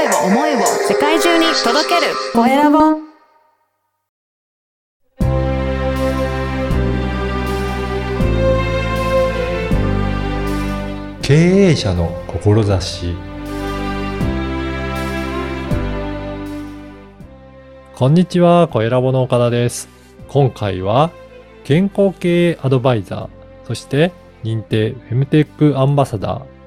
声を、思いを世界中に届けるコエラボ。経営者の志こんにちは、コエラボの岡田です。今回は健康経営アドバイザー、そして認定フェムテックアンバサダー、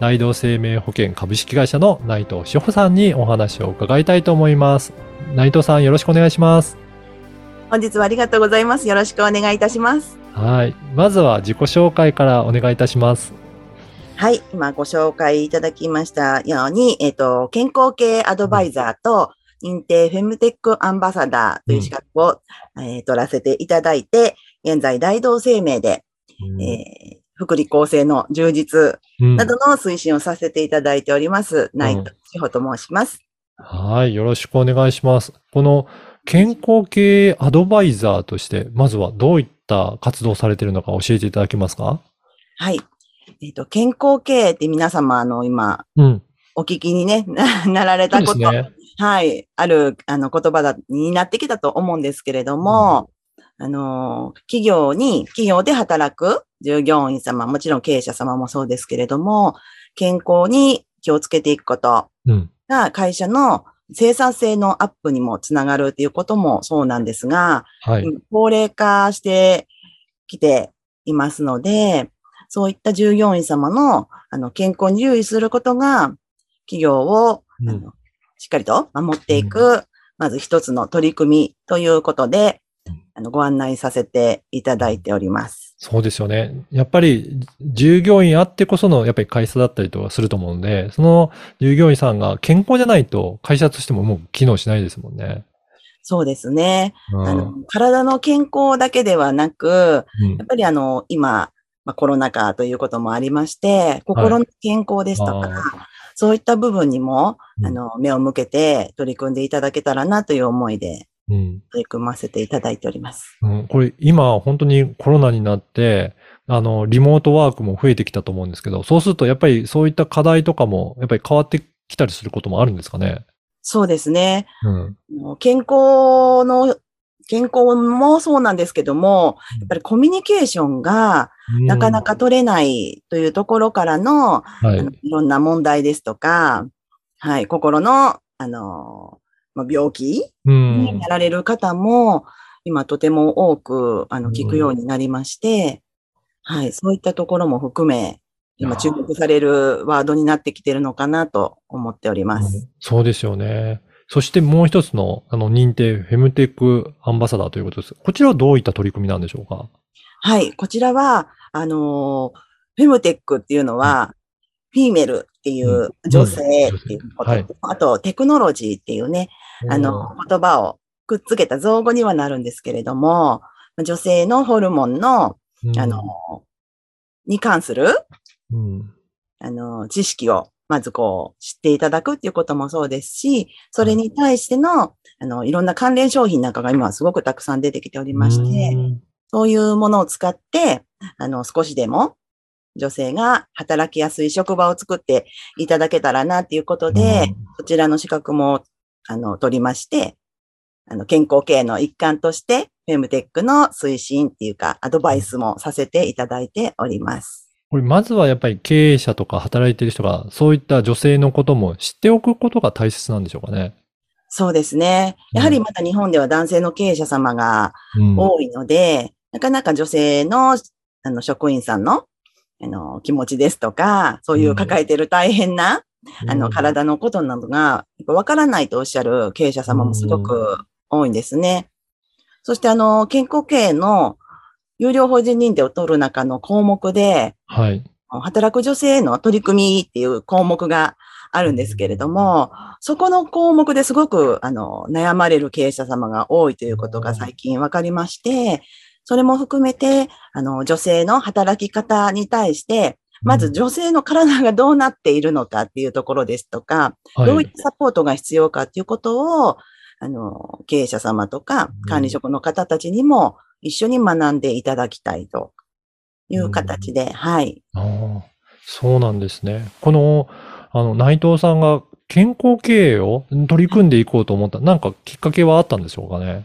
内道生命保険株式会社の内藤志保さんにお話を伺いたいと思います。内藤さんよろしくお願いします。本日はありがとうございます。よろしくお願いいたします。はい。まずは自己紹介からお願いいたします。はい。今ご紹介いただきましたように、えっ、と、健康系アドバイザーと認定フェムテックアンバサダーという資格を、えー取らせていただいて、現在大同生命で、うんえー福利厚生の充実うんなどの推進をさせていただいております、内藤志保と申します。はい。よろしくお願いします。この健康系アドバイザーとして、まずはどういった活動をされているのか教えていただけますか？はい。えっ、と、健康経営って皆様、あの、今、うん。お聞きにね、な なられたこと、ね。はい、ある、あの、言葉だ、になってきたと思うんですけれども、あの、企業に、企業で働く従業員様、もちろん経営者様もそうですけれども、健康に気をつけていくことうん。が会社の生産性のアップにもつながるっていうこともそうなんですが、はい。今高齢化してきていますので、そういった従業員様のあの健康に留意することが、企業を、うんあのしっかりと守っていく、まず一つの取り組みということでうん、あのご案内させていただいております。そうですよね。やっぱり従業員あってこそのやっぱり会社だったりとかすると思うんで、その従業員さんが健康じゃないと会社としてももう機能しないですもんね。そうですね。うんあの体の健康だけではなく、うんやっぱりあの、今、まあ、コロナ禍ということもありまして、心の健康ですとか、あーそういった部分にも、うんあの、目を向けて取り組んでいただけたらなという思いでうん取り組ませていただいております。うん、これ今本当にコロナになって、あの、リモートワークも増えてきたと思うんですけど、そうするとやっぱりそういった課題とかもやっぱり変わってきたりすることもあるんですかね？そうですね。うん。健康の、健康もそうなんですけども、やっぱりコミュニケーションがなかなか取れないというところからの、はいあの。いろんな問題ですとか、はい、心の、あの、まあ、病気うにんな。られる方も、今とても多く、あの、うん聞くようになりまして、はい、そういったところも含め、今注目されるワードになってきてるのかなと思っております。そうですよね。そしてもう一つの、あの、認定フェムテックアンバサダーということです。こちらはどういった取り組みなんでしょうか？はい、こちらは、あのーフェムテックっていうのは、フィーメルっていう女性っていうこと、はい。あとテクノロジーっていうね、あの、言葉をくっつけた造語にはなるんですけれども、女性のホルモンの、うん。あの、に関する、うん。あの、知識を、まずこう、知っていただくっていうこともそうですし、それに対しての、あの、いろんな関連商品なんかが今はすごくたくさん出てきておりまして、うん。そういうものを使って、あの、少しでも女性が働きやすい職場を作っていただけたらなっていうことで、うんそちらの資格も、あの、取りまして、あの、健康経営の一環として、フェムテックの推進っていうか、アドバイスもさせていただいております。これ、まずはやっぱり経営者とか働いている人が、そういった女性のことも知っておくことが大切なんでしょうかね。そうですね。やはりまた日本では男性の経営者様がうん多いので、なかなか女性のあの職員さんのあの気持ちですとか、そういう抱えている大変な、あの、体のことなどが、わからないとおっしゃる経営者様もすごく多いんですね。そして、あの、健康経営の有料法人認定を取る中の項目で、はい。働く女性への取り組みっていう項目があるんですけれども、そこの項目ですごく、あの、悩まれる経営者様が多いということが最近分かりまして、それも含めて、あの、女性の働き方に対して、まず女性の体がどうなっているのかっていうところですとか、はいどういったサポートが必要かっていうことを、あの、経営者様とか管理職の方たちにも一緒に学んでいただきたいという形で、はい。ああ、そうなんですね。この、あの、内藤さんが健康経営を取り組んでいこうと思った、なんかきっかけはあったんでしょうかね？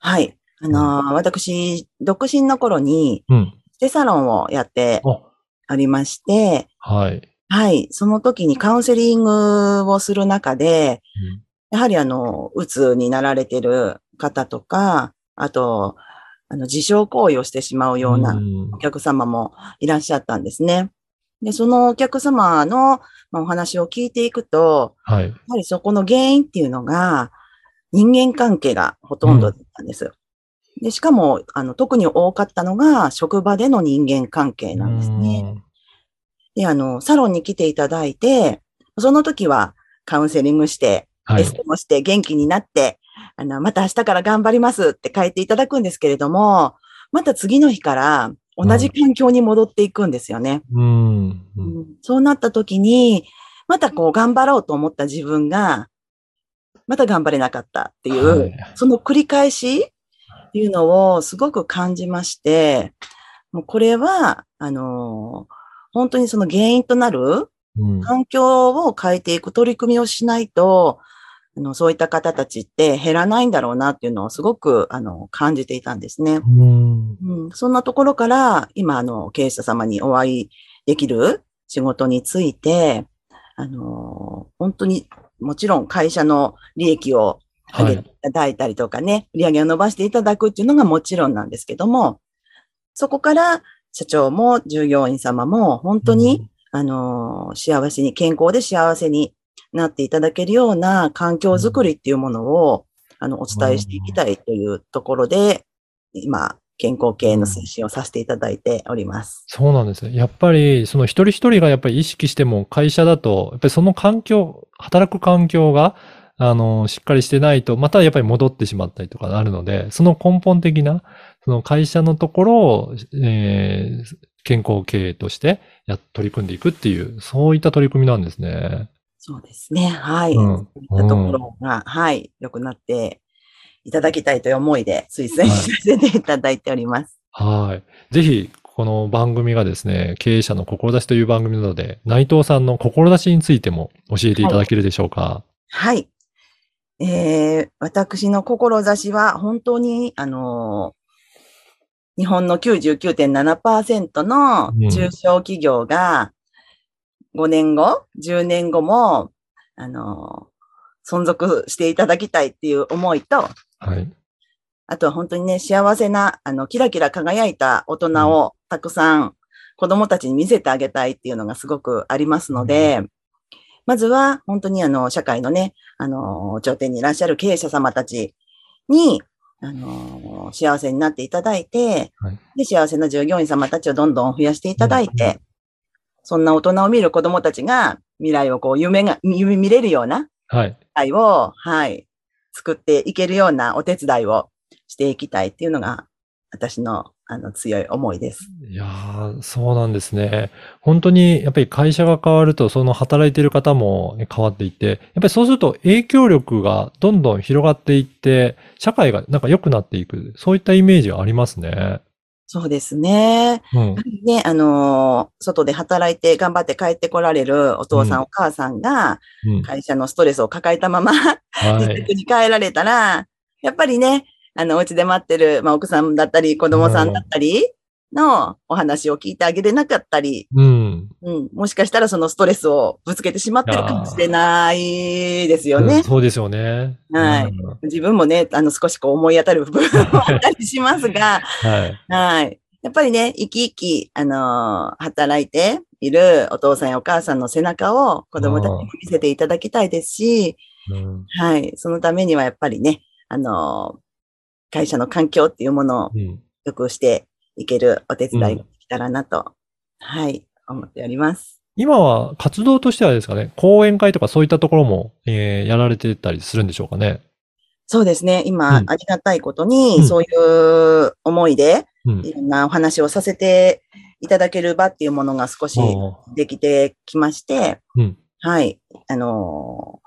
はい。あのー私、独身の頃に、うん。ステサロンをやってあ、ありまして、はい。はい。その時にカウンセリングをする中で、やはりあの、うつになられてる方とか、あと、あの、自傷行為をしてしまうようなうんお客様もいらっしゃったんですね。で、そのお客様のまあお話を聞いていくと、はい。やはりそこの原因っていうのが、人間関係がほとんどだったんです。で、しかも、あの、特に多かったのが、職場での人間関係なんですね。で、あの、サロンに来ていただいて、その時はカウンセリングして、はいエステもして元気になって、あの、また明日から頑張りますって書いていただくんですけれども、また次の日から同じ環境に戻っていくんですよね。うん。うんうんそうなった時に、またこう頑張ろうと思った自分が、また頑張れなかったっていう、はいその繰り返しっていうのをすごく感じまして、もうこれは、あのー本当にその原因となるうん。環境を変えていく取り組みをしないと、あの、そういった方たちって減らないんだろうなっていうのをすごく、あの、感じていたんですね。うん。うん、そんなところから、今、あの、経営者様にお会いできる仕事について、あの、本当に、もちろん会社の利益を上げていただいたりとかね、売り上げを伸ばしていただくっていうのがもちろんなんですけども、そこから社長も従業員様も本当に、あの、幸せに、健康で幸せになっていただけるような環境づくりっていうものを、あの、お伝えしていきたいというところで、今、健康系の推進をさせていただいております。そうなんですね。やっぱり、その一人一人がやっぱり意識しても会社だと、やっぱりその環境、働く環境が、あの、しっかりしてないと、またやっぱり戻ってしまったりとかなるので、その根本的な、その会社のところを、えー健康経営としてや、取り組んでいくっていう、そういった取り組みなんですね。そうですね。はい。うんそういったところが、はい、良くなっていただきたいという思いで推薦させていただいております。はい。ぜひ、この番組がですね、経営者の志という番組なので、内藤さんの志についても教えていただけるでしょうか？はい。えー、私の志は本当に、あのー日本の99.7%のうん中小企業が5年後、10年後も、あのー存続していただきたいっていう思いと、はい。あとは本当にね、幸せな、あの、キラキラ輝いた大人をたくさん子供たちに見せてあげたいっていうのがすごくありますので、まずは本当にあの、社会のね、あの、頂点にいらっしゃる経営者様たちに、あの、幸せになっていただいて、はいで、幸せな従業員様たちをどんどん増やしていただいて、そんな大人を見る子供たちが未来をこう、夢が、夢見れるようなはい。会を、はい、作っていけるようなお手伝いをしていきたいっていうのが、私の、あの、強い思いです。いやー、そうなんですね。本当に、やっぱり会社が変わると、その働いている方も変わっていって、やっぱりそうすると影響力がどんどん広がっていって、社会がなんか良くなっていく、そういったイメージがありますね。そうですね。うん。ね、あのー外で働いて頑張って帰ってこられるお父さん、うんお母さんが、うん。会社のストレスを抱えたまま、はい。自宅に帰られたら、やっぱりね、あの、お家で待ってる、まあ、奥さんだったり、子供さんだったりのお話を聞いてあげれなかったり、うん。うん、もしかしたらそのストレスをぶつけてしまってるかもしれないですよねうん。そうですよね。はいうん自分もね、あの、少しこう思い当たる部分もあったりしますが、はい。はい。やっぱりね、生き生き、あのー働いているお父さんやお母さんの背中を子供たちに見せていただきたいですし、うん。はい。そのためにはやっぱりね、あのー会社の環境っていうものをうん。良くしていけるお手伝いができたらなと、はい、思っております。今は活動としてはですかね、講演会とかそういったところも、えーやられてたりするんでしょうかね。そうですね。今、うんありがたいことに、うんそういう思いで、うんい。ろんなお話をさせていただける場っていうものが少しできてきまして、うん。はい。あの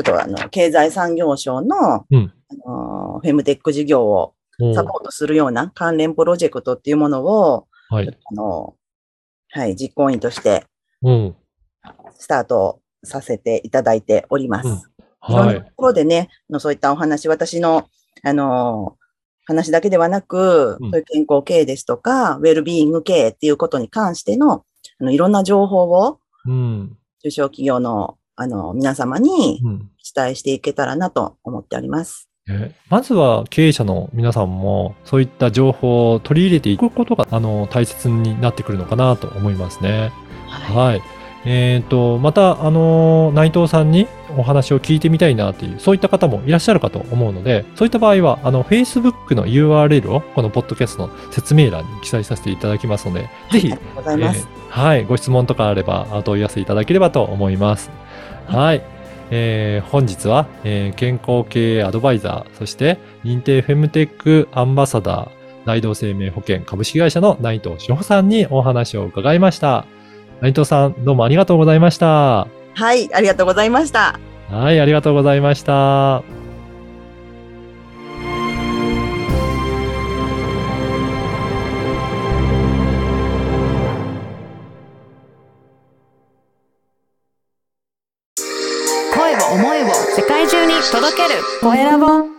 ーちょっとあの、経済産業省の、うんあのーフェムテック事業をサポートするような関連プロジェクトっていうものを、はい。あのーはい、実行委員としてうん。スタートさせていただいております。うんいろんは。ないところでね、あのそういったお話、私の、あの、話だけではなく、うんそういう健康経営ですとか、ウェルビーイング経営っていうことに関しての、あのいろんな情報をうん。中小企業の、あの、皆様にうん。お伝えしていけたらなと思っております。えまずは経営者の皆さんもそういった情報を取り入れていくことがあの大切になってくるのかなと思いますね。はい。はい。えっ、と、また、あのー内藤さんにお話を聞いてみたいなっていう、そういった方もいらっしゃるかと思うので、そういった場合は、あの、Facebook の URL をこのポッドキャストの説明欄に記載させていただきますので、ぜひありがとうございます。えーはい、ご質問とかあればお問い合わせいただければと思います。はい。えー本日は、えー健康経営アドバイザー、そして認定フェムテックアンバサダー、内藤生命保険株式会社の内藤志保さんにお話を伺いました。内藤さん、どうもありがとうございました。はい、ありがとうございました。はい、ありがとうございました。声